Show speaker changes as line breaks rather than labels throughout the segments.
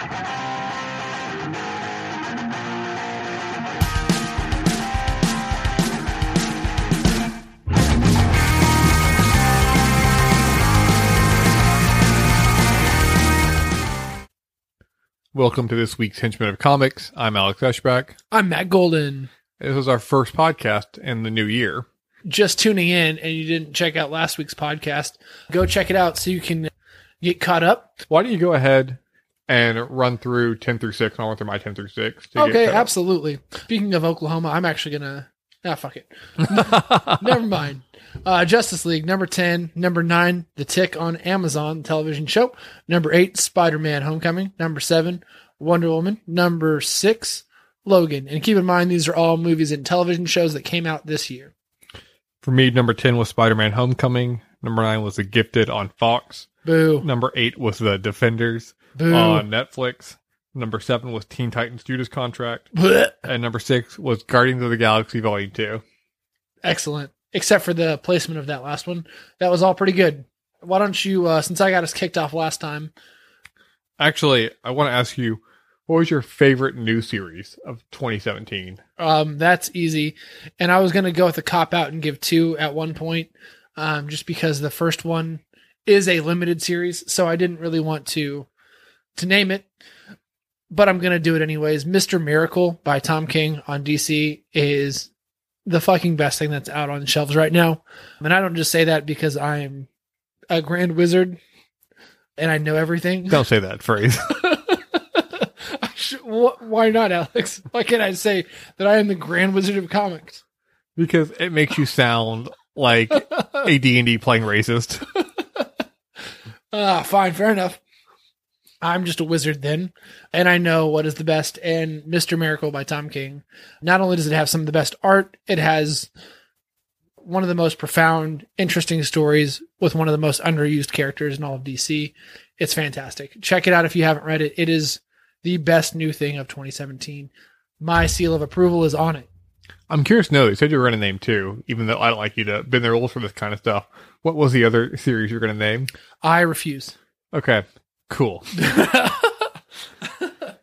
Welcome to this week's Henchmen of Comics. I'm Alex Eschbach.
I'm Matt Golden.
This is our first podcast in the new year.
Just tuning in and you didn't check out last week's podcast, go check it out so you can get caught up.
Why don't you go ahead and run through 10 through 6 and i went through my 10 through 6. to
Okay, absolutely. Speaking of Oklahoma, I'm actually gonna ah fuck it. Never mind. Uh, Justice League number ten, number nine, The Tick on Amazon television show. Number eight, Spider Man Homecoming. Number seven, Wonder Woman. Number six, Logan. And keep in mind these are all movies and television shows that came out this year.
For me, number 10 was Spider Man Homecoming. Number 9 was The Gifted on Fox.
Boo.
Number 8 was The Defenders
Boo.
on Netflix. Number 7 was Teen Titans Judas Contract.
Blech.
And number 6 was Guardians of the Galaxy Volume 2.
Excellent. Except for the placement of that last one. That was all pretty good. Why don't you, uh, since I got us kicked off last time,
Actually, I want to ask you, what was your favorite new series of 2017?
um, that's easy. And I was going to go with a cop out and give two at one point, um, just because the first one is a limited series. So I didn't really want to, to name it, but I'm going to do it anyways. Mr. Miracle by Tom King on DC is the fucking best thing that's out on shelves right now. And I don't just say that because I'm a grand wizard and I know everything.
Don't say that phrase.
Should- wh- Why not, Alex? Why can't I say that I am the Grand Wizard of Comics?
because it makes you sound like a D&D playing racist.
Ah, fine, fair enough. I'm just a wizard then, and I know what is the best. And Mr. Miracle by Tom King. Not only does it have some of the best art, it has one of the most profound, interesting stories with one of the most underused characters in all of DC. It's fantastic. Check it out if you haven't read it. It is the best new thing of 2017. My seal of approval is on it.
I'm curious to know, you said you were going to name two, even though I don't like you to bend the rules for this kind of stuff. What was the other series you're going to name?
I refuse.
Okay, cool.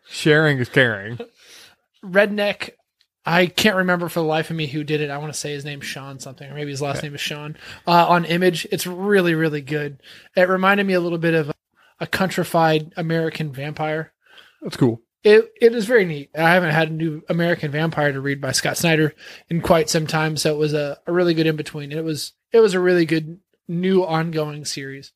Sharing is caring.
redneck i can't remember for the life of me who did it i want to say his name's sean something or maybe his last
Okay.
name is sean uh, on image it's really really good it reminded me a little bit of a countrified american vampire
That's cool.
it, it is very neat i haven't had a new american vampire to read by scott snyder in quite some time so it was a, a really good in between it was it was a really good new ongoing series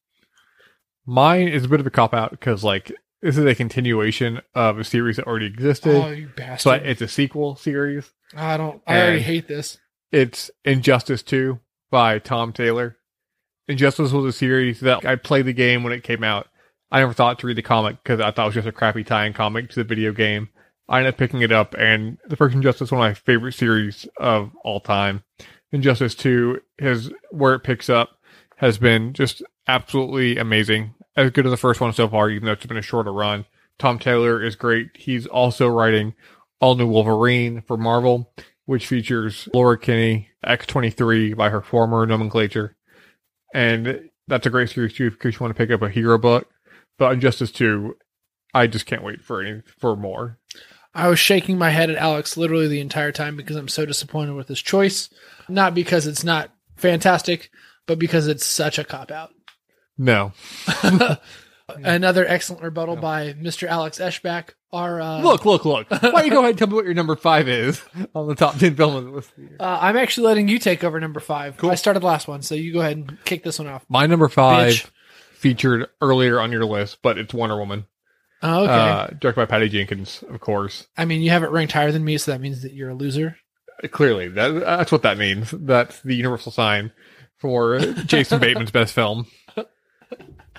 Mine is a bit of a cop out because, like, this is a continuation of a series that already existed.
oh you bastard
so it's a sequel series.
i don't i already hate this
It's Injustice 2 by Tom Taylor. Injustice was a series that I played the game when it came out. I never thought to read the comic because I thought it was just a crappy tie-in comic to the video game. I ended up picking it up, and the first Injustice is one of my favorite series of all time. Injustice 2 is where it picks up has been just absolutely amazing. As good as the first one so far, even though it's been a shorter run. Tom Taylor is great. He's also writing All New Wolverine for Marvel, which features Laura Kinney, X23 by her former nomenclature. And that's a great series too if you want to pick up a hero book. But Injustice 2, I just can't wait for any for more.
I was shaking my head at Alex literally the entire time because I'm so disappointed with his choice. Not because it's not fantastic, but because it's such a cop out.
No.
Another excellent rebuttal by Mr. Alex Eschbach. Our uh,
Look, look, look. Why don't you go ahead and tell me what your number five is on the top 10 film on the list?
uh, I'm actually letting you take over number five.
Cool.
I started the last one, so you go ahead and kick this one off.
My number five
Bitch.
featured earlier on your list, but it's Wonder Woman.
Oh, okay.
Uh, directed by Patty Jenkins, of course.
I mean, you have it ranked higher than me, so that means that you're a loser.
Clearly, that, that's what that means. That's the universal sign for Jason Bateman's best film.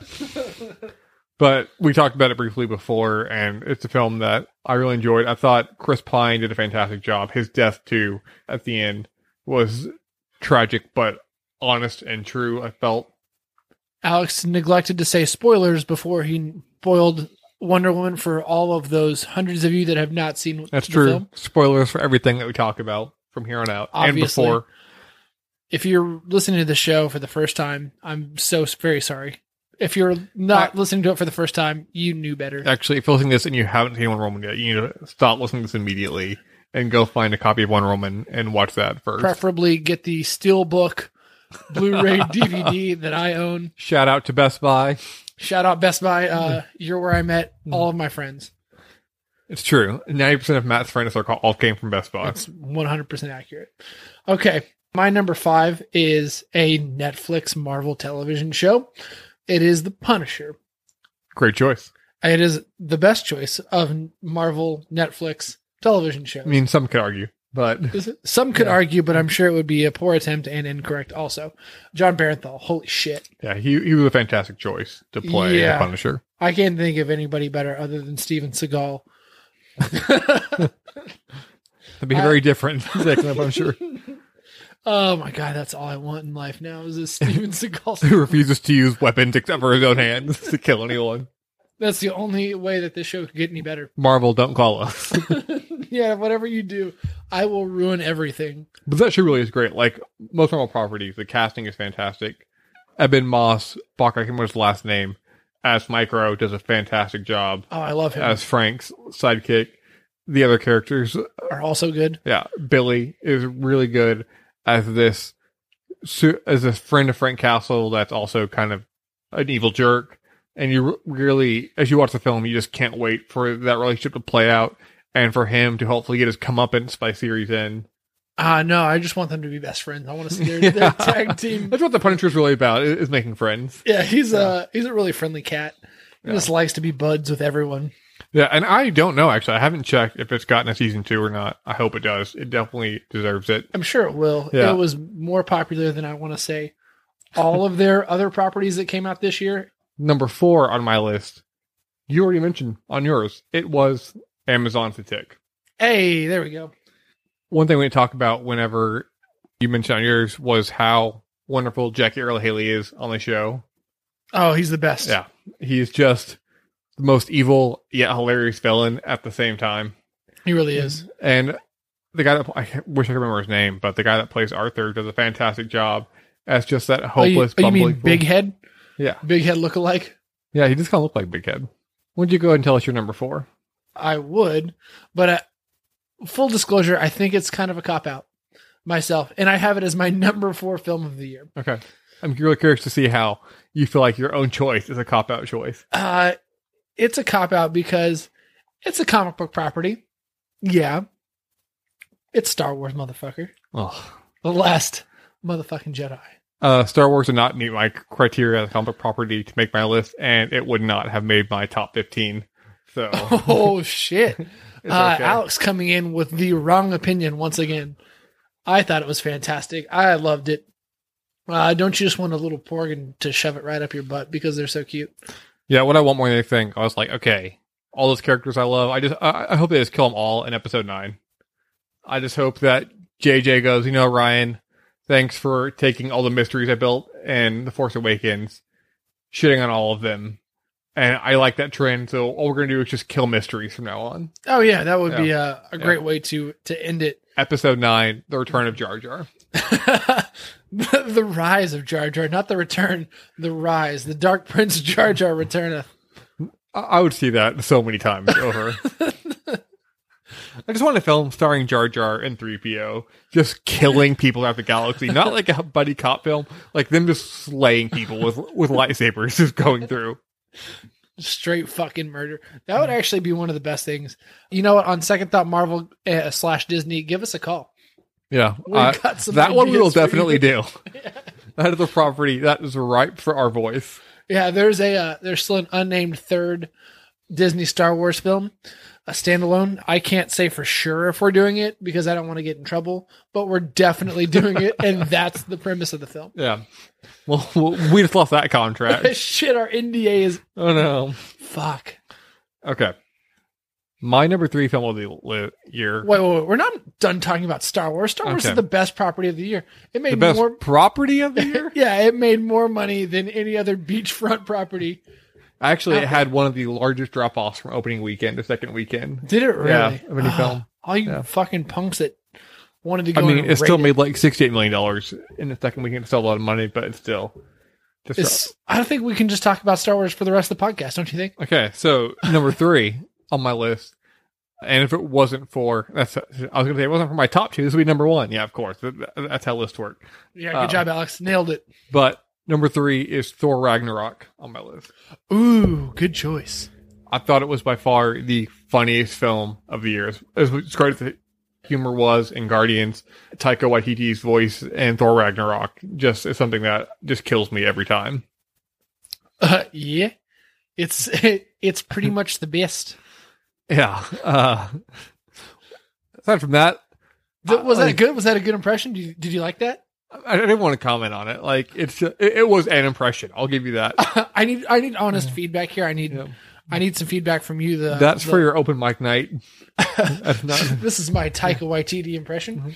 But we talked about it briefly before, and it's a film that I really enjoyed. I thought Chris Pine did a fantastic job. His death, too, at the end was tragic, but honest and true. I felt
Alex neglected to say spoilers before he spoiled Wonder Woman for all of those hundreds of you that have not seen
that's true.
film.
Spoilers for everything that we talk about from here on out
Obviously.
and before.
If you're listening to the show for the first time, I'm so very sorry. If you're not listening to it for the first time, you knew better.
Actually, if you're listening to this and you haven't seen Wonder Woman yet, you need to stop listening to this immediately and go find a copy of Wonder Woman and watch that first.
Preferably get the Steelbook Blu-ray DVD that I own.
Shout out to Best Buy.
Shout out Best Buy. Uh, you're where I met all of my friends.
It's true. 90% of Matt's friends are all came from Best Buy.
That's 100% accurate. Okay. My number five is a Netflix Marvel television show. It is The Punisher.
Great choice.
It is the best choice of Marvel Netflix television shows.
I mean, some could argue, but
Some could
Yeah.
argue, but I'm sure it would be a poor attempt and incorrect also. Jon Bernthal, holy shit.
yeah, he, he was a fantastic choice to play
Yeah.
the Punisher.
I can't think of anybody better other than Steven Seagal.
That'd be very different. I'm Punisher
Oh my god, that's all I want in life now is a Steven Seagal.
who refuses to use weapons except for his own hands to kill anyone.
That's the only way that this show could get any better.
Marvel, don't call us.
yeah, whatever you do, I will ruin everything.
But that show really is great. Like most normal properties, the casting is fantastic. Eben Moss, Bach, I can't remember his last name, as Micro does a fantastic job.
Oh, I love him.
As Frank's sidekick, the other characters,
Are also good.
yeah, Billy is really good as this as a friend of Frank Castle. That's also kind of an evil jerk, and you really, as you watch the film, you just can't wait for that relationship to play out and for him to hopefully get his comeuppance by series end.
Uh no, I just want them to be best friends. I want to see their,
Yeah.
their tag team.
That's what the Punisher is really about: is, is making friends.
Yeah, he's
Yeah.
a he's a really friendly cat. He
Yeah.
just likes to be buds with everyone.
Yeah, and I don't know actually. I haven't checked if it's gotten a season two or not. I hope it does. It definitely deserves it.
I'm sure it will.
Yeah.
It was more popular than I want to say. All of their other properties that came out this year.
Number four on my list, you already mentioned on yours. It was Amazon Tick.
Hey, there we go.
One thing we talk about whenever you mentioned on yours was how wonderful Jackie Earle Haley is on the show.
Oh, he's the best.
Yeah, he's just the most evil yet hilarious villain at the same time.
he really is.
And the guy that I wish I could remember his name, but the guy that plays Arthur does a fantastic job as just that
Oh, you,
hopeless,
oh, you mean
fool.
Big Head?
Yeah,
Big Head lookalike?
yeah, he just kind of looked like Big Head. Would you go ahead and tell us your number four?
I would, but uh, full disclosure, I think it's kind of a cop out myself, and I have it as my number four film of the year.
Okay, I'm really curious to see how you feel like your own choice is a cop out choice.
Uh, it's a cop out because it's a comic book property. Yeah, it's Star Wars, motherfucker.
Oh.
The last motherfucking Jedi.
Uh, Star Wars did not meet my criteria as a comic book property to make my list, and it would not have made my top 15. So,
Oh shit! uh,
okay.
Alex coming in with the wrong opinion once again. I thought it was fantastic. I loved it. Uh, don't you just want a little porg to shove it right up your butt because they're so cute?
Yeah, what I want more than anything, I was like, okay, all those characters I love, I just, I, I hope they just kill them all in episode nine. I just hope that JJ goes, you know, Rian, thanks for taking all the mysteries I built and The Force Awakens, shitting on all of them. And I like that trend, so all we're gonna do is just kill mysteries from now on.
Oh yeah, that would be a, a great way to to end it.
Episode nine, The Return of Jar Jar.
the, rise of Jar Jar, not the return. The rise, the Dark Prince Jar Jar returneth.
I, I would see that so many times over. I just want a film starring Jar Jar and 3PO just killing people out the galaxy. Not like a buddy cop film, like them just slaying people with with lightsabers just going through.
Straight fucking murder. That would actually be one of the best things. You know what? On second thought, Marvel uh, slash Disney, give us a call.
Yeah. Uh, that one we will
ideas for you.
definitely do. That is a property that is ripe for our voice.
Yeah, there's a uh, there's still an unnamed third Disney Star Wars film, a standalone. I can't say for sure if we're doing it because I don't want to get in trouble, but we're definitely doing it, and that's the premise of the film.
Yeah. Well, we just lost that contract.
Shit, our NDA is
Oh no.
fuck.
Okay. My number three film of the year.
Wait, wait, wait, we're not done talking about Star Wars. Star Wars
Okay.
is the best property of the year. It
The
made
best
more.
property of the year?
Yeah, it made more money than any other beachfront property.
Actually, it had one of the largest drop offs from opening weekend to second weekend.
Did it really?
Yeah, of any
Ah,
film.
All you
Yeah.
fucking punks that wanted to
I mean, it still
rate
made like $68 million in the second weekend. It's still a lot of money, but it's still. Just
It's, I don't think we can just talk about Star Wars for the rest of the podcast. Don't you think?
Okay, so number three on my list, and if it wasn't for that's I was gonna say it wasn't for my top two, this would be number one. Yeah, of course, that's how lists work.
Yeah, good
Uh,
job, Alex. Nailed it.
But number three is Thor Ragnarok on my list.
Ooh, good choice.
I thought it was by far the funniest film of the year. As, as great as the humor was in Guardians, Taika Waititi's voice and Thor Ragnarok just is something that just kills me every time.
Uh, yeah, it's it's pretty much the best.
Yeah. Uh, aside from that,
Th- Was
Uh,
that good? Was that a good impression? Did you, did you like that?
I I didn't want to comment on it. Like it's it, it was an impression. I'll give you that.
I need I need honest feedback here. I need
Yeah.
I need some feedback from you. The
That's
the-
for your open mic night. Not,
this is my Taika Waititi impression.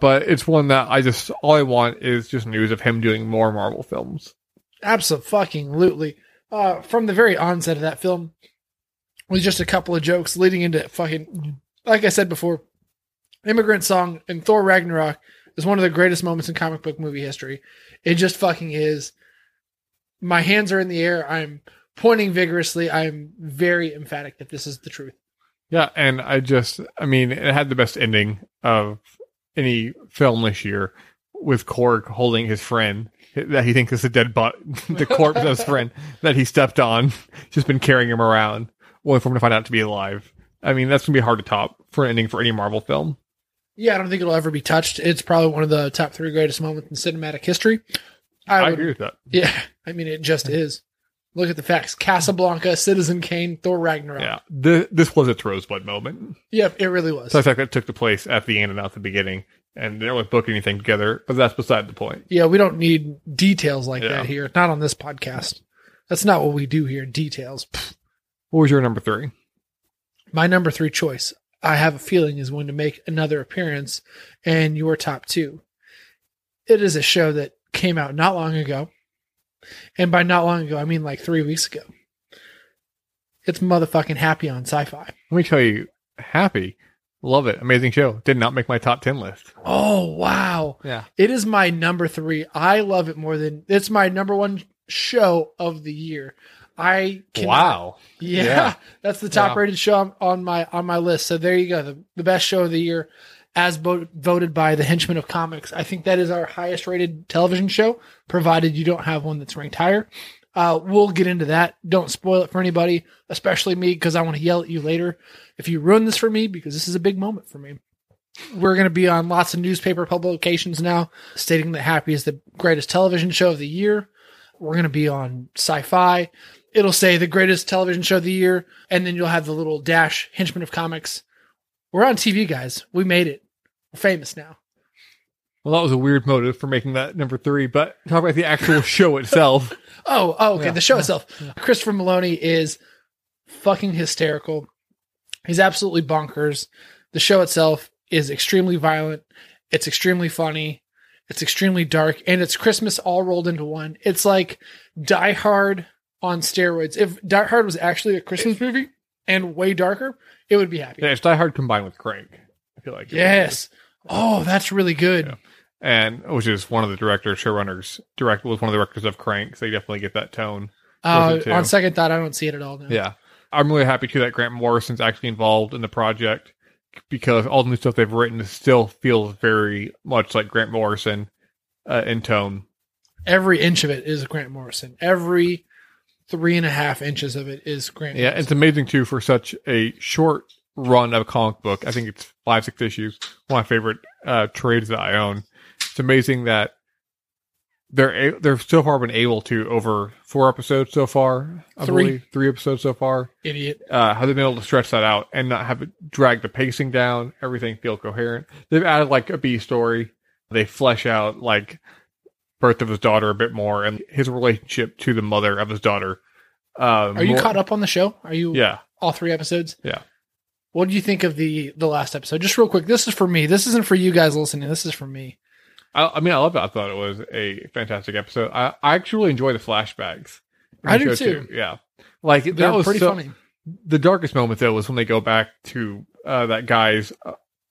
but it's one that I just all I want is just news of him doing more Marvel films.
Absolutely. Uh, from the very onset of that film, was just a couple of jokes leading into fucking. Like I said before, "Immigrant Song" and Thor Ragnarok is one of the greatest moments in comic book movie history. It just fucking is. My hands are in the air. I'm pointing vigorously. I'm very emphatic that this is the truth.
Yeah, and I just I mean it had the best ending of any film this year with Korg holding his friend that he thinks is a dead butt, the corpse of his friend that he stepped on, just been carrying him around, only for him to find out to be alive. I mean, that's gonna be hard to top for an ending for any Marvel film.
Yeah, I don't think it'll ever be touched. It's probably one of the top three greatest moments in cinematic history. I,
I,
would,
agree with that.
Yeah, I mean, it just is. Look at the facts: Casablanca, Citizen Kane, Thor Ragnarok.
Yeah, Th- this was its rosebud moment.
Yep, it really was.
So I think that took the place at the end and not the beginning, and they don't really book anything together. But that's beside the point.
yeah, we don't need details like
Yeah.
that here. Not on this podcast. That's not what we do here. Details. Pfft.
What was your number three?
My number three choice, I have a feeling, is going to make another appearance in your top two. It is a show that came out not long ago. And by not long ago, I mean like three weeks ago. It's motherfucking happy on Syfy.
Let me tell you, happy, love it, amazing show. Did not make my top ten list.
Oh, wow.
Yeah,
It is my number three. I love it more than it's my number one show of the year. I can
wow.
Yeah,
Yeah.
that's the top
Yeah.
rated show on- on my on my list. So there you go, the, the best show of the year, as bo- voted by the Henchmen of Comics. I think that is our highest rated television show, provided you don't have one that's ranked higher. Uh, we'll get into that. Don't spoil it for anybody, especially me, because I want to yell at you later if you ruin this for me, because this is a big moment for me. We're going to be on lots of newspaper publications now, stating that Happy is the greatest television show of the year. We're going to be on Syfy. It'll say the greatest television show of the year, and then you'll have the little dash henchman of comics. We're on TV, guys. We made it. We're famous now.
Well, that was a weird motive for making that number three. But talk about the actual show itself.
Oh, oh, okay.
Yeah.
The show itself. Christopher Meloni is fucking hysterical. He's absolutely bonkers. The show itself is extremely violent. It's extremely funny. It's extremely dark, and it's Christmas all rolled into one. It's like Die Hard on steroids. If Die Hard was actually a Christmas movie and way darker, it would be happy.
Yeah, it's Die Hard combined with Crank. I feel like
Yes. Oh, that's really good.
Yeah. and which is one of the directors, showrunners, direct was one of the directors of Crank, so you definitely get that tone.
Uh,
With it, too.
on second thought, I don't see it at all. No.
Yeah, I'm really happy too that Grant Morrison's actually involved in the project because all the new stuff they've written still feels very much like Grant Morrison uh, in tone.
Every inch of it is Grant Morrison. Every three and a half inches of it is Grant.
Yeah, it's amazing too for such a short run of a comic book. I think it's five, six issues. One of my favorite uh, trades that I own. It's amazing that they're they're so far been able to over four episodes so far. I
Three.
believe three episodes so far.
idiot.
Uh, how they've been able to stretch that out and not have it drag the pacing down. Everything feel coherent. They've added like a B story. They flesh out like birth of his daughter a bit more and his relationship to the mother of his daughter. Uh,
Are you
more-
caught up on the show? Are you
Yeah.
all three episodes?
Yeah.
What do you think of the the last episode? Just real quick. This is for me. This isn't for you guys listening. This is for me.
I, I mean, I love it. I thought it was a fantastic episode. I, I actually enjoy the flashbacks.
I do too.
Yeah, like
They're
that was
pretty
so-
funny.
The darkest moment though was when they go back to uh, that guy's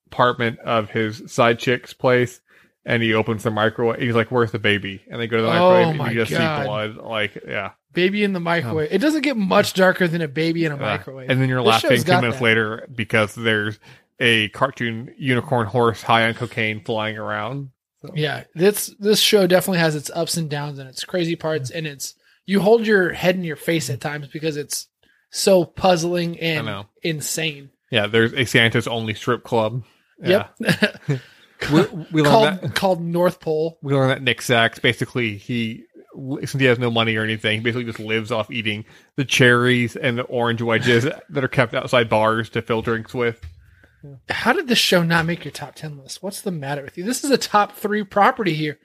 apartment of his side chick's place, and he opens the microwave. He's like, "Where's the baby?" And they go to the
Oh
microwave, and you just
God.
see blood. Like, yeah,
Baby in the microwave. It doesn't get much darker than a baby in a
Yeah.
microwave.
And then you're
This
laughing two minutes
that.
later because there's a cartoon unicorn horse high on cocaine flying around.
Yeah, this this show definitely has its ups and downs and its crazy parts, and it's you hold your head in your face at mm-hmm. times because it's so puzzling and insane.
Yeah, there's a Santa's only strip club. Yeah.
Yep,
We, we
called
that.
called North Pole.
We learned that Nick Sax basically he since he has no money or anything, he basically just lives off eating the cherries and the orange wedges that are kept outside bars to fill drinks with.
How did this show not make your top ten list? What's the matter with you? This is a top three property here,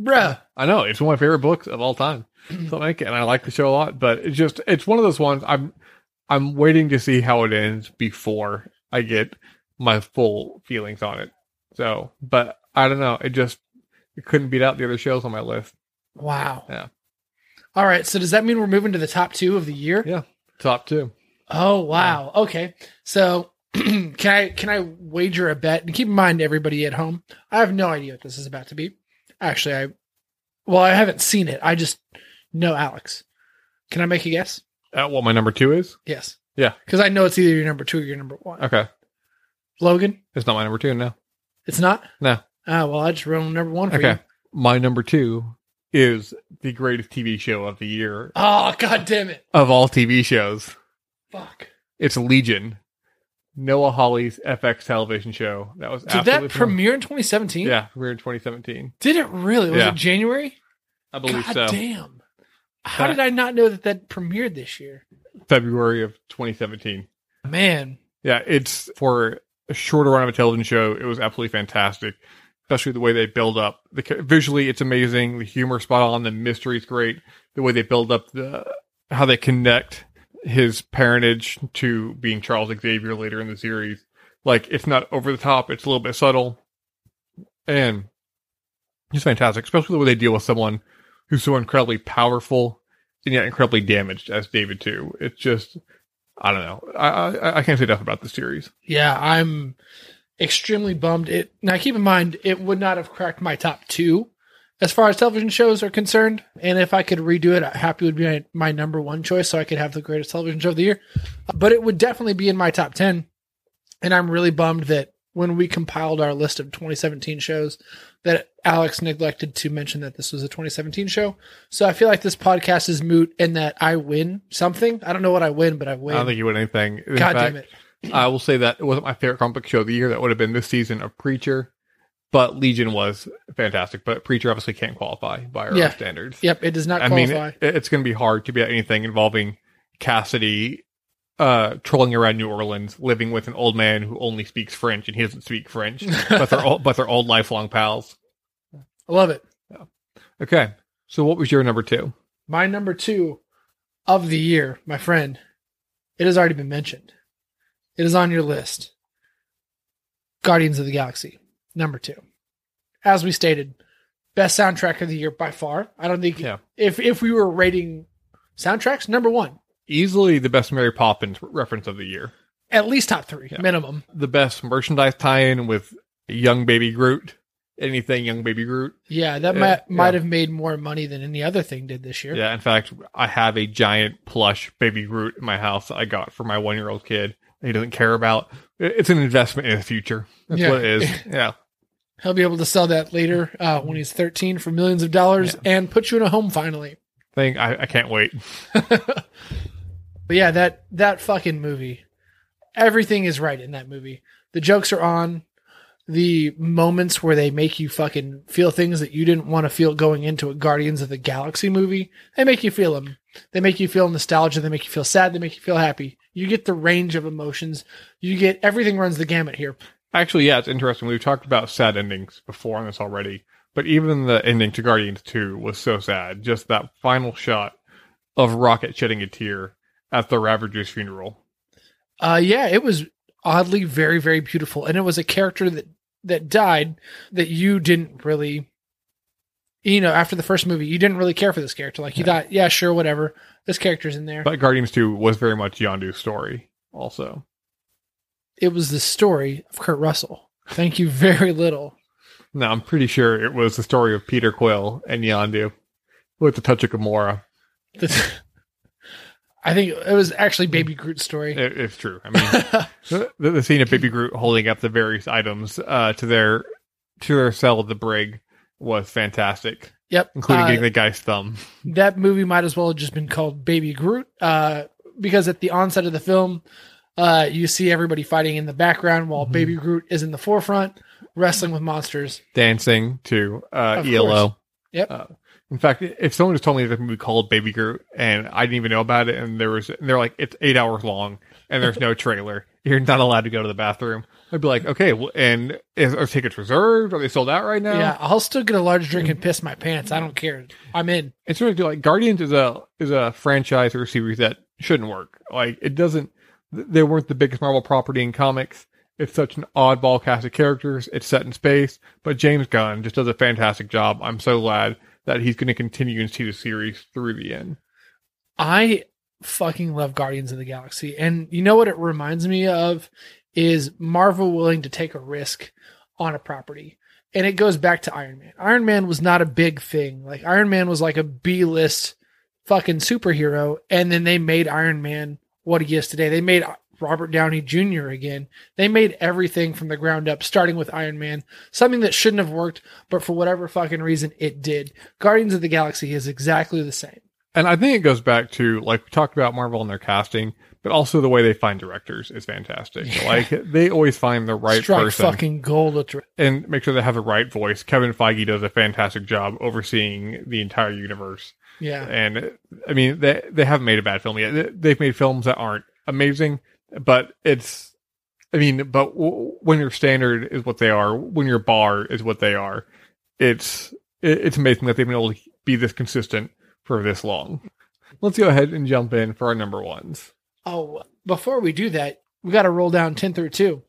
bruh.
I know it's one of my favorite books of all time. So like it, and I like the show a lot. But it's just it's one of those ones I'm I'm waiting to see how it ends before I get my full feelings on it. So, but I don't know. It just it couldn't beat out the other shows on my list.
Wow.
Yeah.
All right. So does that mean we're moving to the top two of the year?
Yeah, top two.
Oh wow. Okay. So can I can I wager a bet? And keep in mind, everybody at home, I have no idea what this is about to be. Actually, I well, I haven't seen it. I just know Alex. Can I make a guess?
Uh, what my number two is?
Yes.
Yeah.
Because I know it's either your number two or your number one.
Okay,
Logan,
it's not my number two no.
it's not.
No.
Ah, well, I just wrote number one for
Okay.
you.
My number two is the greatest TV show of the year
Oh god damn it!
of all TV shows.
Fuck.
It's Legion, Noah Hawley's FX television show. That was
Did that premiere in 2017?
Yeah, were in 2017.
Did it really? Was
Yeah.
it January?
I believe
God
so.
damn. How
That-
did I not know that that premiered this year?
February of 2017.
Man,
Yeah, it's for a shorter run of a television show. It was absolutely fantastic, especially the way they build up. The visually, it's amazing. The humor spot on. The mystery's great. The way they build up the how they connect his parentage to being Charles Xavier later in the series. Like it's not over the top. It's a little bit subtle, and it's fantastic. Especially the way they deal with someone who's so incredibly powerful and yet incredibly damaged as David too. It's just I don't know. I, I I can't say enough about the series.
yeah, I'm extremely bummed. It now keep in mind it would not have cracked my top two as far as television shows are concerned. And if I could redo it, Happy would be my, my number one choice, so I could have the greatest television show of the year. But it would definitely be in my top ten. And I'm really bummed that when we compiled our list of 2017 shows, that Alex neglected to mention that this was a 2017 show. So I feel like this podcast is moot and that I win something. I don't know what I win, but I win.
I don't think you win anything. In
God
fact,
damn it.
I will say that it wasn't my favorite comic book show of the year. That would have been this season of Preacher, but Legion was fantastic. But Preacher obviously can't qualify by our
Yeah.
standards.
Yep, it does not
I mean, it, it's going to be hard to be at anything involving Cassidy uh, trolling around New Orleans, living with an old man who only speaks French, and he doesn't speak French, but they're old, but they're old lifelong pals.
I love it.
Okay, so what was your number two?
My number two of the year, my friend, it has already been mentioned. It is on your list. Guardians of the Galaxy, number two. As we stated, best soundtrack of the year by far. I don't think
Yeah.
if if we were rating soundtracks, number one,
Easily the best Mary Poppins reference of the year.
at least top three
Yeah.
minimum.
the best merchandise tie-in with young baby Groot. Anything young baby Groot.
Yeah, that
Yeah,
might might
yeah.
have made more money than any other thing did this year.
Yeah, in fact, I have a giant plush baby Groot in my house that I got for my one-year-old kid. He doesn't care about. It's an investment in the future. That's
Yeah.
what it is. Yeah,
He'll be able to sell that later uh, when he's 13 for millions of dollars and put you in a home finally.
thing. I, I can't wait.
But yeah, that that fucking movie, everything is right in that movie. The jokes are on. The moments where they make you fucking feel things that you didn't want to feel going into a Guardians of the Galaxy movie, they make you feel them. They make you feel nostalgia. They make you feel sad. They make you feel happy. You get the range of emotions. You get everything runs the gamut here.
Actually, yeah, it's interesting. We've talked about sad endings before on this already, but even the ending to Guardians 2 was so sad. Just that final shot of Rocket shedding a tear at the Ravager's funeral.
Uh, yeah, it was oddly very, very beautiful, and it was a character that that died that you didn't really, you know, after the first movie, you didn't really care for this character. Like you thought, yeah, sure, whatever, this character's in there.
But Guardians 2 was very much Yondu's story also.
It was the story of Kurt Russell. Thank you very little.
No, I'm pretty sure it was the story of Peter Quill and Yondu with the touch of Gamora.
I think it was actually Baby Groot's story.
It, it's true. I mean, the, the scene of Baby Groot holding up the various items uh, to their to their cell of the brig was fantastic,
Yep,
including
Uh,
getting the guy's thumb.
that movie might as well have just been called Baby Groot, uh, because at the onset of the film, uh, you see everybody fighting in the background while
Mhm.
Baby Groot is in the forefront, wrestling with monsters.
dancing to uh, ELO.
Yep.
Uh, in fact, if someone just told me that movie called Baby Groot and I didn't even know about it, and there was, and they're like, it's eight hours long and there's no trailer, you're not allowed to go to the bathroom. I'd be like, okay, well, and is, are tickets reserved? Are they sold out right now?
Yeah, I'll still get a large drink and piss my pants. I don't care. I'm in.
it's sort of like Guardians is a is a franchise or a series that shouldn't work. Like it doesn't. They weren't the biggest Marvel property in comics. It's such an oddball cast of characters. It's set in space, but James Gunn just does a fantastic job. I'm so glad that he's going to continue and see the series through the end.
I fucking love Guardians of the Galaxy. And you know what it reminds me of is Marvel willing to take a risk on a property. And it goes back to Iron Man. Iron Man was not a big thing. Like Iron Man was like a B-list fucking superhero and then they made Iron Man what he is today. They made Robert Downey Jr. again. They made everything from the ground up starting with Iron Man, something that shouldn't have worked, but for whatever fucking reason it did. Guardians of the Galaxy is exactly the same.
And I think it goes back to like we talked about Marvel and their casting, but also the way they find directors is fantastic.
Yeah.
Like they always find the right
Strike
person.
fucking gold. dir-
and make sure they have the right voice. Kevin Feige does a fantastic job overseeing the entire universe.
Yeah.
And I mean, they they haven't made a bad film yet. They- They've made films that aren't amazing, but it's. I mean, but w- when your standard is what they are, when your bar is what they are, it's it's amazing that they've been able to be this consistent for this long. Let's go ahead and jump in for our number ones.
Oh, before we do that, we got to roll down 10 through 2.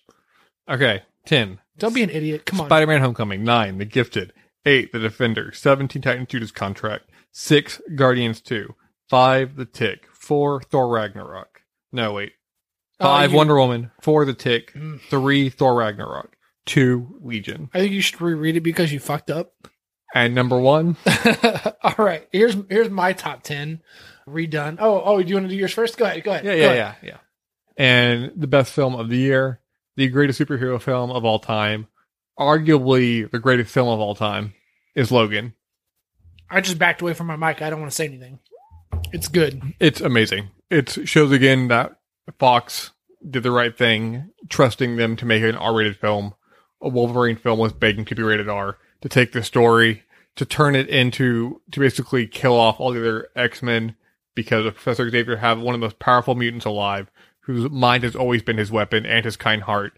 Okay, ten.
Don't be an idiot. Come on.
Spider-Man: Homecoming. Nine, The Gifted. Eight, The Defender. Seventeen, Titan Judas Contract. Six, Guardians Two. Five, The Tick. Four, Thor Ragnarok. No, wait.
Oh,
Five,
you-
Wonder Woman. Four, The Tick.
Mm.
Three, Thor Ragnarok. Two, Legion.
I think you should reread it because you fucked up.
And number one,
All right. Here's here's my top 10 redone. Oh, oh, do you want to do yours first? Go ahead. Go ahead.
yeah, yeah,
ahead.
yeah, yeah. And the best film of the year, the greatest superhero film of all time, arguably the greatest film of all time, is Logan.
I just backed away from my mic. I don't want to say anything. It's good.
It's amazing. It shows again that Fox did the right thing, trusting them to make an R-rated film. A Wolverine film was begging to be rated R. To take the story, to turn it into, to basically kill off all the other X-Men because of Professor Xavier have one of the most powerful mutants alive, whose mind has always been his weapon and his kind heart.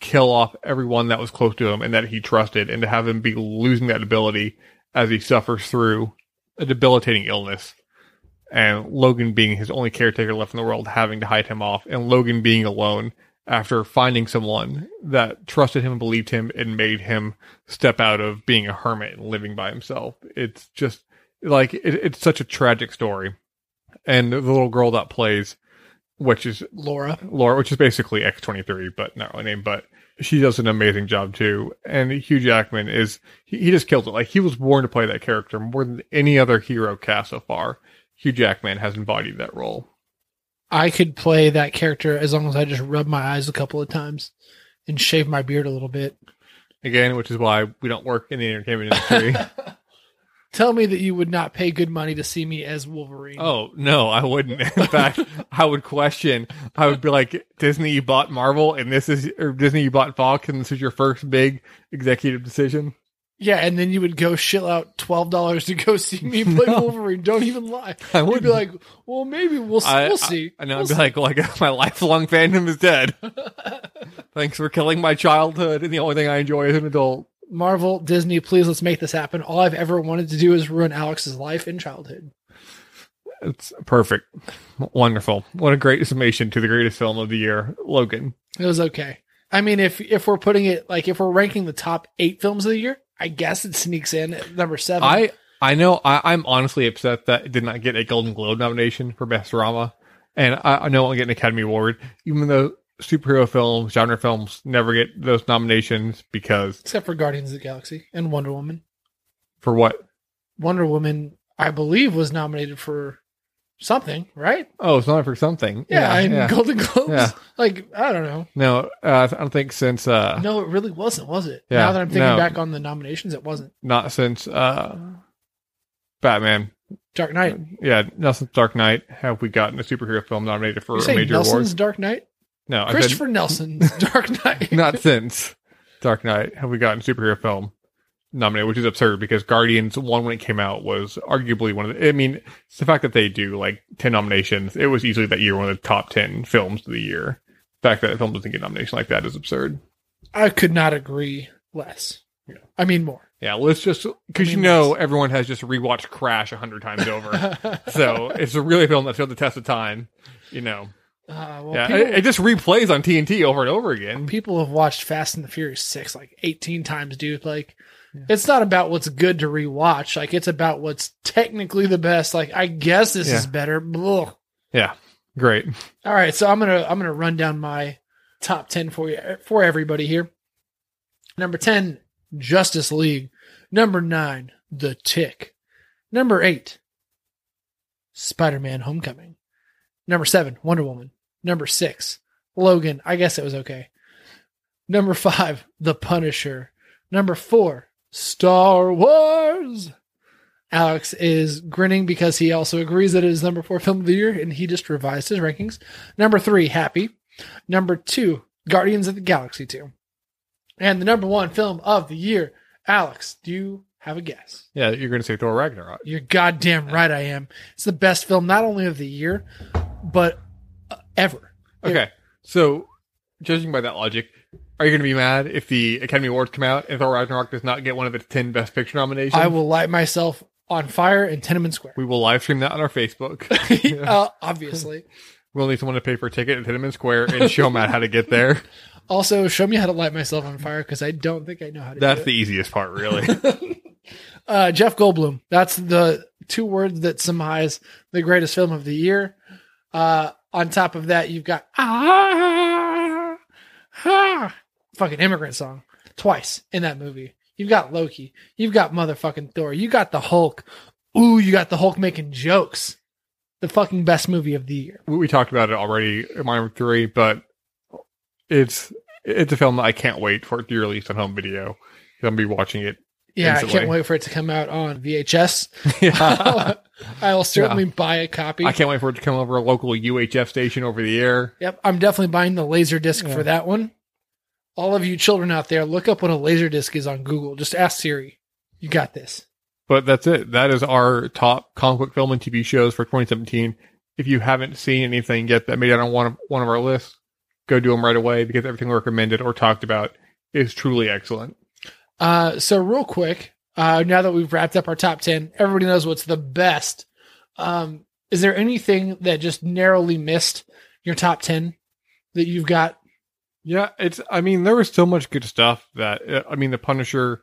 Kill off everyone that was close to him and that he trusted, and to have him be losing that ability as he suffers through a debilitating illness and Logan being his only caretaker left in the world, having to hide him off, and Logan being alone after finding someone that trusted him and believed him and made him step out of being a hermit and living by himself. It's just like it, it's such a tragic story. And the little girl that plays, which is
Laura.
Laura, which is basically X twenty three, but not her name, but she does an amazing job too. And Hugh Jackman is he, he just kills it. Like he was born to play that character more than any other hero cast so far. Hugh Jackman has embodied that role.
I could play that character as long as I just rub my eyes a couple of times and shave my beard a little bit.
Again, which is why we don't work in the entertainment industry.
Tell me that you would not pay good money to see me as Wolverine.
oh no, I wouldn't. In fact, I would question. I would be like, Disney, you bought Marvel, and this is or Disney, you bought Fox, and this is your first big executive decision.
Yeah, and then you would go shill out twelve dollars to go see me play
No.
Wolverine. Don't even lie.
I
You'd be like, "Well, maybe we'll
I-
we'll see."
And
We'll
I'd be like, like my lifelong fandom is dead. Thanks for killing my childhood, and the only thing I enjoy as an adult.
Marvel, Disney, please let's make this happen. All I've ever wanted to do is ruin Alex's life and childhood.
It's perfect, wonderful. What a great summation to the greatest film of the year, Logan.
It was okay. I mean, if if we're putting it like if we're ranking the top eight films of the year, I guess it sneaks in at number seven.
I I know I, I'm honestly upset that it did not get a Golden Globe nomination for Best Drama, and I, I know won't get an Academy Award, even though superhero films, genre films never get those nominations because
Except for Guardians of the Galaxy and Wonder Woman.
for what?
Wonder Woman, I believe, was nominated for something, right?
Oh, it's not for something.
Yeah, and
yeah.
Golden Globes.
Yeah.
Like, I don't know.
No, uh, I don't think since uh,
No, it really wasn't, was it?
Yeah,
now that I'm thinking
no.
back on the nominations, it wasn't.
not since uh, Batman.
Dark Knight.
Yeah, not since Dark Knight have we gotten a superhero film nominated for
You
a
say
major
Nelson's
award.
Dark Knight?
No, I said
Christopher Nelson's Dark Knight.
not since Dark Knight have we gotten a superhero film nominated, which is absurd because Guardians one when it came out was arguably one of the. I mean, it's the fact that they do like ten nominations. It was easily that year one of the top ten films of the year. The fact that a film doesn't get a nomination like that is absurd.
I could not agree less. Yeah. I mean more.
Yeah, let's just because
I
you know everyone has just rewatched Crash a hundred times over, so it's a really film that stood the test of time. You know,
Uh, well,
yeah,
people,
it, it just replays on TNT over and over again.
people have watched Fast and the Furious 6 like 18 times, dude. Like, it's not about what's good to rewatch. Like, it's about what's technically the best. Like, I guess this
Yeah.
is better.
Yeah, great.
All right, so I'm gonna I'm gonna run down my top ten for you for everybody here. Number ten, Justice League. Number nine, The Tick. Number eight, Spider-Man: Homecoming. Number seven, Wonder Woman. Number six, Logan. I guess it was okay. Number five, The Punisher. Number four, Star Wars. Alex is grinning because he also agrees that it is number four film of the year, and he just revised his rankings. Number three, Happy. Number two, Guardians of the Galaxy 2. And the number one film of the year, Alex, do you have a guess?
Yeah, you're going to say Thor Ragnarok.
You're goddamn right I am. It's the best film, not only of the year, but uh, ever.
Okay, so judging by that logic, are you going to be mad if the Academy Awards come out and Thor Ragnarok does not get one of its ten Best Picture nominations?
I will light myself on fire in Tiananmen Square.
We will live stream that on our Facebook.
uh, obviously.
We'll need someone to pay for a ticket at Tiananmen Square and show Matt how to get there.
Also, show me how to light myself on fire because I don't think I know how to
That's the easiest part, really.
Uh, Jeff Goldblum. That's the two words that surmise the greatest film of the year. Uh, on top of that, you've got ah, ah, fucking immigrant song twice in that movie. You've got Loki. You've got motherfucking Thor. You got the Hulk. Ooh, you got the Hulk making jokes. The fucking best movie of the year.
we talked about it already in my three, but it's it's a film that I can't wait for it to be released on home video. I'm gonna be watching it.
Yeah, I can't wait for it to come out on VHS.
Yeah.
I'll certainly buy a copy.
I can't wait for it to come over a local UHF station over the air.
Yep, I'm definitely buying the laser disc
Yeah.
for that one. All of you children out there, look up what a laser disc is on Google. Just ask Siri. You got this.
But that's it. That is our top comic book film and TV shows for 2017. If you haven't seen anything yet that made it on one of one of our lists, go do them right away because everything recommended or talked about is truly excellent.
Uh, so real quick, uh, now that we've wrapped up our top ten, everybody knows what's the best. Um, is there anything that just narrowly missed your top ten that you've got?
Yeah, it's. I mean, there was so much good stuff that uh, I mean, The Punisher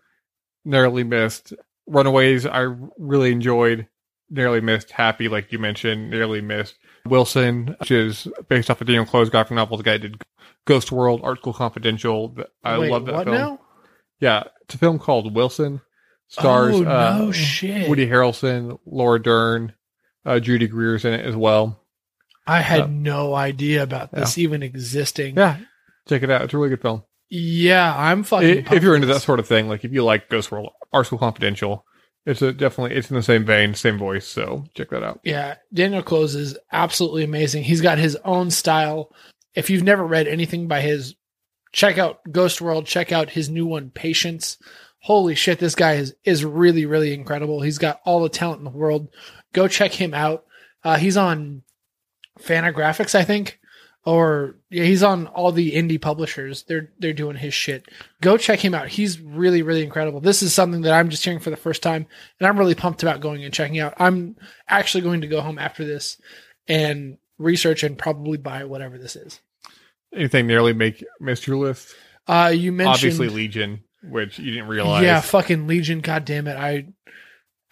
narrowly missed. Runaways, I really enjoyed. Narrowly missed. Happy, like you mentioned, narrowly missed. Wilson, which is based off of Daniel Clowes graphic novel. The guy did Ghost World, Art School Confidential. I
Wait,
love that film.
now?
Yeah, it's a film called Wilson. Stars
oh
uh,
shit!
Woody Harrelson, Laura Dern, uh, Judy Greer's in it as well.
I had
uh,
no idea about this even existing.
Yeah, check it out. It's a really good film.
Yeah, I'm fucking.
I-
pumped
if you're into that sort of thing, like if you like Ghost World, School Confidential, it's a definitely it's in the same vein, same voice. So check that out.
Yeah, Daniel Clowes is absolutely amazing. He's got his own style. If you've never read anything by his, check out Ghost World. Check out his new one, Patience. Holy shit, this guy is is really really incredible. He's got all the talent in the world. Go check him out. Uh, he's on Fantagraphics, I think, or yeah, he's on all the indie publishers. They're they're doing his shit. Go check him out. He's really really incredible. This is something that I'm just hearing for the first time, and I'm really pumped about going and checking out. I'm actually going to go home after this and research and probably buy whatever this is.
Anything nearly make missed your list?
Uh, you mentioned
Obviously Legion, which you didn't realize.
Yeah, fucking Legion. God damn it! I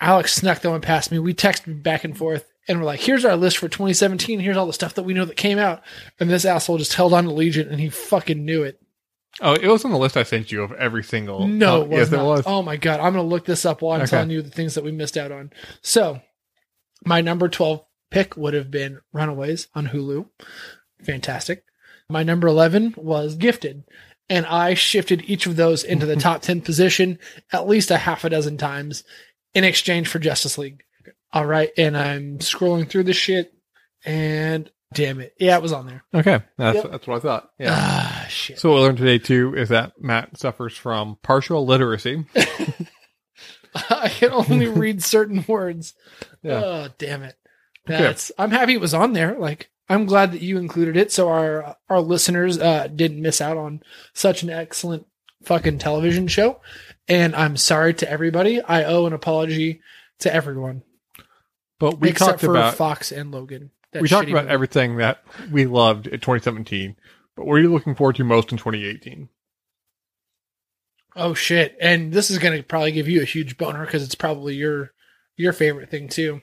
Alex snuck that one past me. We texted back and forth, and we're like, here's our list for 2017. Here's all the stuff that we know that came out. And this asshole just held on to Legion and he fucking knew it.
Oh, it was on the list I sent you of every single.
No,
oh,
it was
yes,
not.
it was.
Oh my god, I'm gonna look this up while I'm
Okay.
telling you the things that we missed out on. So, my number 12 pick would have been Runaways on Hulu. Fantastic. My number 11 was Gifted, and I shifted each of those into the top 10 position at least a half a dozen times in exchange for Justice League. All right, and I'm scrolling through this shit, and damn it, yeah, it was on there.
Okay, that's
Yep.
that's what I thought. Yeah.
Ah, shit.
So what we learned today too is that Matt suffers from partial literacy.
I can only read certain words.
Yeah.
Oh, damn it.
Okay.
I'm happy it was on there. Like I'm glad that you included it so our our listeners uh didn't miss out on such an excellent fucking television show. And I'm sorry to everybody. I owe an apology to everyone.
But we
except
talked
for
about
Fox and Logan. That
we talked about
movie.
everything that we loved in 2017. But what are you looking forward to most in 2018?
Oh shit. And this is going to probably give you a huge boner because it's probably your your favorite thing too.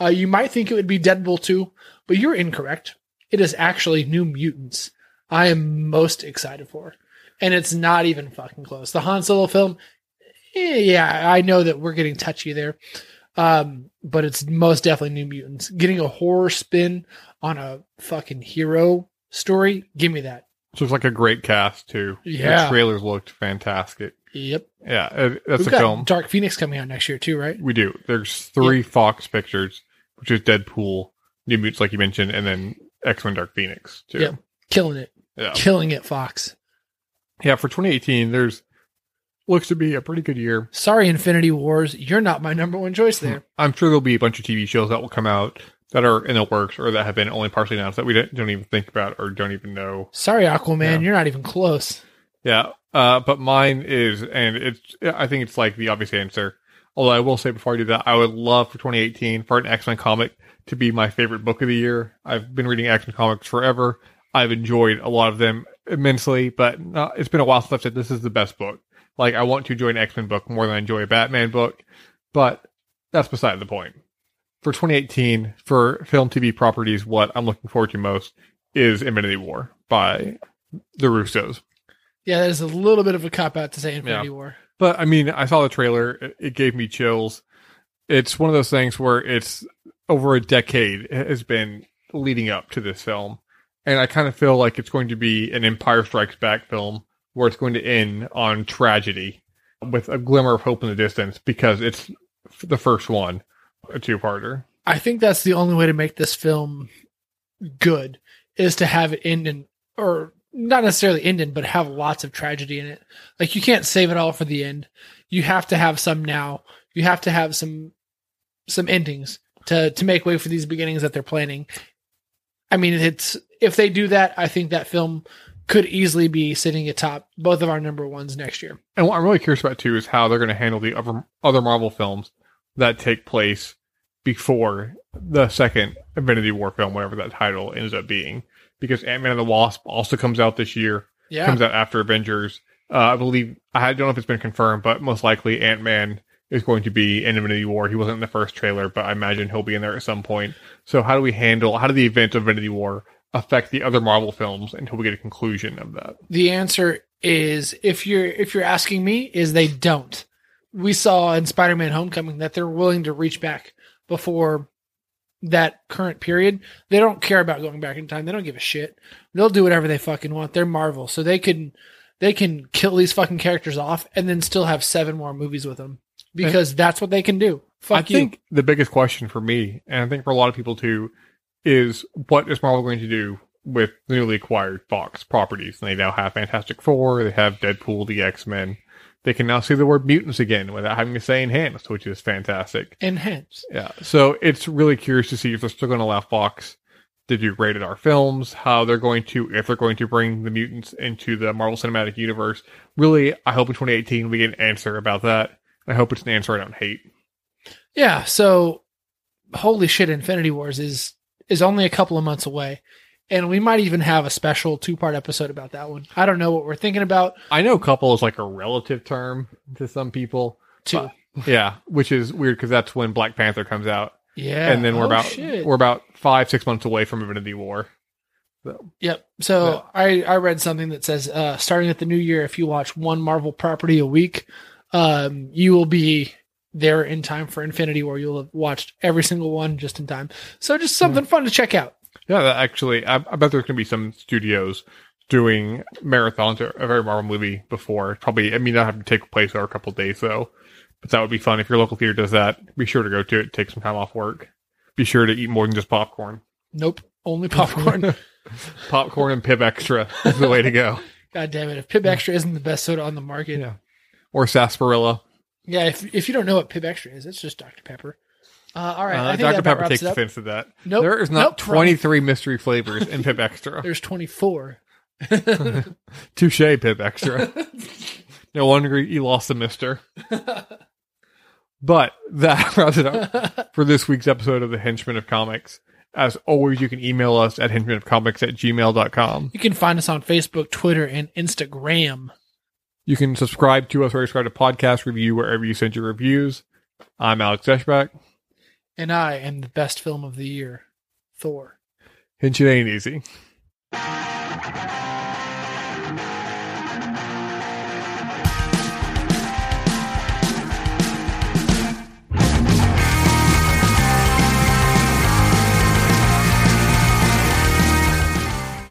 Uh, you might think it would be Deadpool 2, but you're incorrect. It is actually New Mutants. I am most excited for. And it's not even fucking close. The Han Solo film, eh, yeah, I know that we're getting touchy there. Um, but it's most definitely New Mutants. Getting a horror spin on a fucking hero story, give me that.
So it's like a great cast too.
Yeah.
The trailers looked fantastic.
Yep.
Yeah, that's
We've
a film.
Dark Phoenix coming out next year too, right?
We do. There's three Fox pictures, which is Deadpool, New Mutants, like you mentioned, and then X Men Dark Phoenix too.
Yep. Killing it.
Yeah.
Killing it, Fox.
Yeah, for 2018, there's looks to be a pretty good year.
Sorry, Infinity Wars. You're not my number one choice there.
I'm sure there'll be a bunch of TV shows that will come out that are in the works or that have been only partially announced that we don't, don't even think about or don't even know.
Sorry, Aquaman.
Yeah.
You're not even close.
Yeah, uh, but mine is, and it's, I think it's like the obvious answer. Although I will say before I do that, I would love for 2018 for an X Men comic to be my favorite book of the year. I've been reading X Men comics forever. I've enjoyed a lot of them immensely, but not, it's been a while since I've said this is the best book. Like I want to enjoy an X Men book more than I enjoy a Batman book, but that's beside the point. For 2018, for film TV properties, what I'm looking forward to most is Infinity War by the Russos.
Yeah, that is a little bit of a cop out to say Infinity
Yeah.
War.
But I mean, I saw the trailer. It, it gave me chills. It's one of those things where it's over a decade has been leading up to this film. And I kind of feel like it's going to be an Empire Strikes Back film where it's going to end on tragedy with a glimmer of hope in the distance because it's the first one, a two parter.
I think that's the only way to make this film good is to have it end in, or not necessarily end in, but have lots of tragedy in it. Like you can't save it all for the end. You have to have some now. You have to have some some endings to to make way for these beginnings that they're planning. I mean, it's if they do that, I think that film could easily be sitting atop both of our number ones next year.
And what I'm really curious about too is how they're going to handle the other other Marvel films that take place before the second Infinity War film, whatever that title ends up being. Because Ant Man and the Wasp also comes out this year,
Yeah,
comes out after Avengers. Uh, I believe I don't know if it's been confirmed, but most likely Ant Man is going to be in Infinity War. He wasn't in the first trailer, but I imagine he'll be in there at some point. So how do we handle how do the events of Infinity War affect the other Marvel films until we get a conclusion of that?
The answer is if you're if you're asking me is they don't. We saw in Spider-Man Homecoming that they're willing to reach back before that current period. They don't care about going back in time. They don't give a shit. They'll do whatever they fucking want. They're Marvel, so they can they can kill these fucking characters off and then still have seven more movies with them because that's what they can do. Fuck
I
you.
think the biggest question for me, and I think for a lot of people too, is what is Marvel going to do with the newly acquired Fox properties? And they now have Fantastic Four, they have Deadpool, the X Men. They can now say the word mutants again without having to say enhanced, which is fantastic.
Enhanced.
Yeah. So it's really curious to see if they're still going to allow Fox to do rated R films, how they're going to, if they're going to bring the mutants into the Marvel Cinematic Universe. Really, I hope in 2018 we get an answer about that. I hope it's an answer I don't hate.
Yeah, so holy shit, Infinity Wars is is only a couple of months away. And we might even have a special two part episode about that one. I don't know what we're thinking about.
I know couple is like a relative term to some people.
Two.
Yeah, which is weird because that's when Black Panther comes out.
Yeah.
and then we're
Oh,
about
shit.
we're about five six months away from Infinity War. So
Yep. So I, I read something that says uh, starting at the new year, if you watch one Marvel property a week, um, you will be there in time for Infinity War. You'll have watched every single one just in time. So just something fun to check out.
yeah, that actually, I, I bet there's gonna be some studios doing marathons of every Marvel movie before. Probably, I mean, that have to take place over a couple days though. But that would be fun if your local theater does that. Be sure to go to it. Take some time off work. Be sure to eat more than just popcorn.
Nope. Only popcorn.
popcorn and Pibb Xtra is the way to go.
God damn it. If Pibb Xtra isn't the best soda on the market.
Yeah. Or sarsaparilla.
Yeah, if, if you don't know what Pibb Xtra is, it's just Dr. Pepper. Uh, all right.
Uh,
I think
Dr.
that about
Pepper
wraps
takes
it up.
offense to that.
Nope.
There is not
Nope, wrong.
23 mystery flavors in Pibb Xtra.
There's 24.
Touche, Pibb Xtra. no wonder you lost the mister. But that wraps it up for this week's episode of the Henchmen of Comics. As always, you can email us at henchmanofcomics at gmail.com.
you can find us on Facebook, Twitter, and Instagram.
You can subscribe to us or subscribe to podcast review wherever you send your reviews. I'm Alex Eschbach.
And I am the best film of the year, Thor.
Hinch it ain't easy.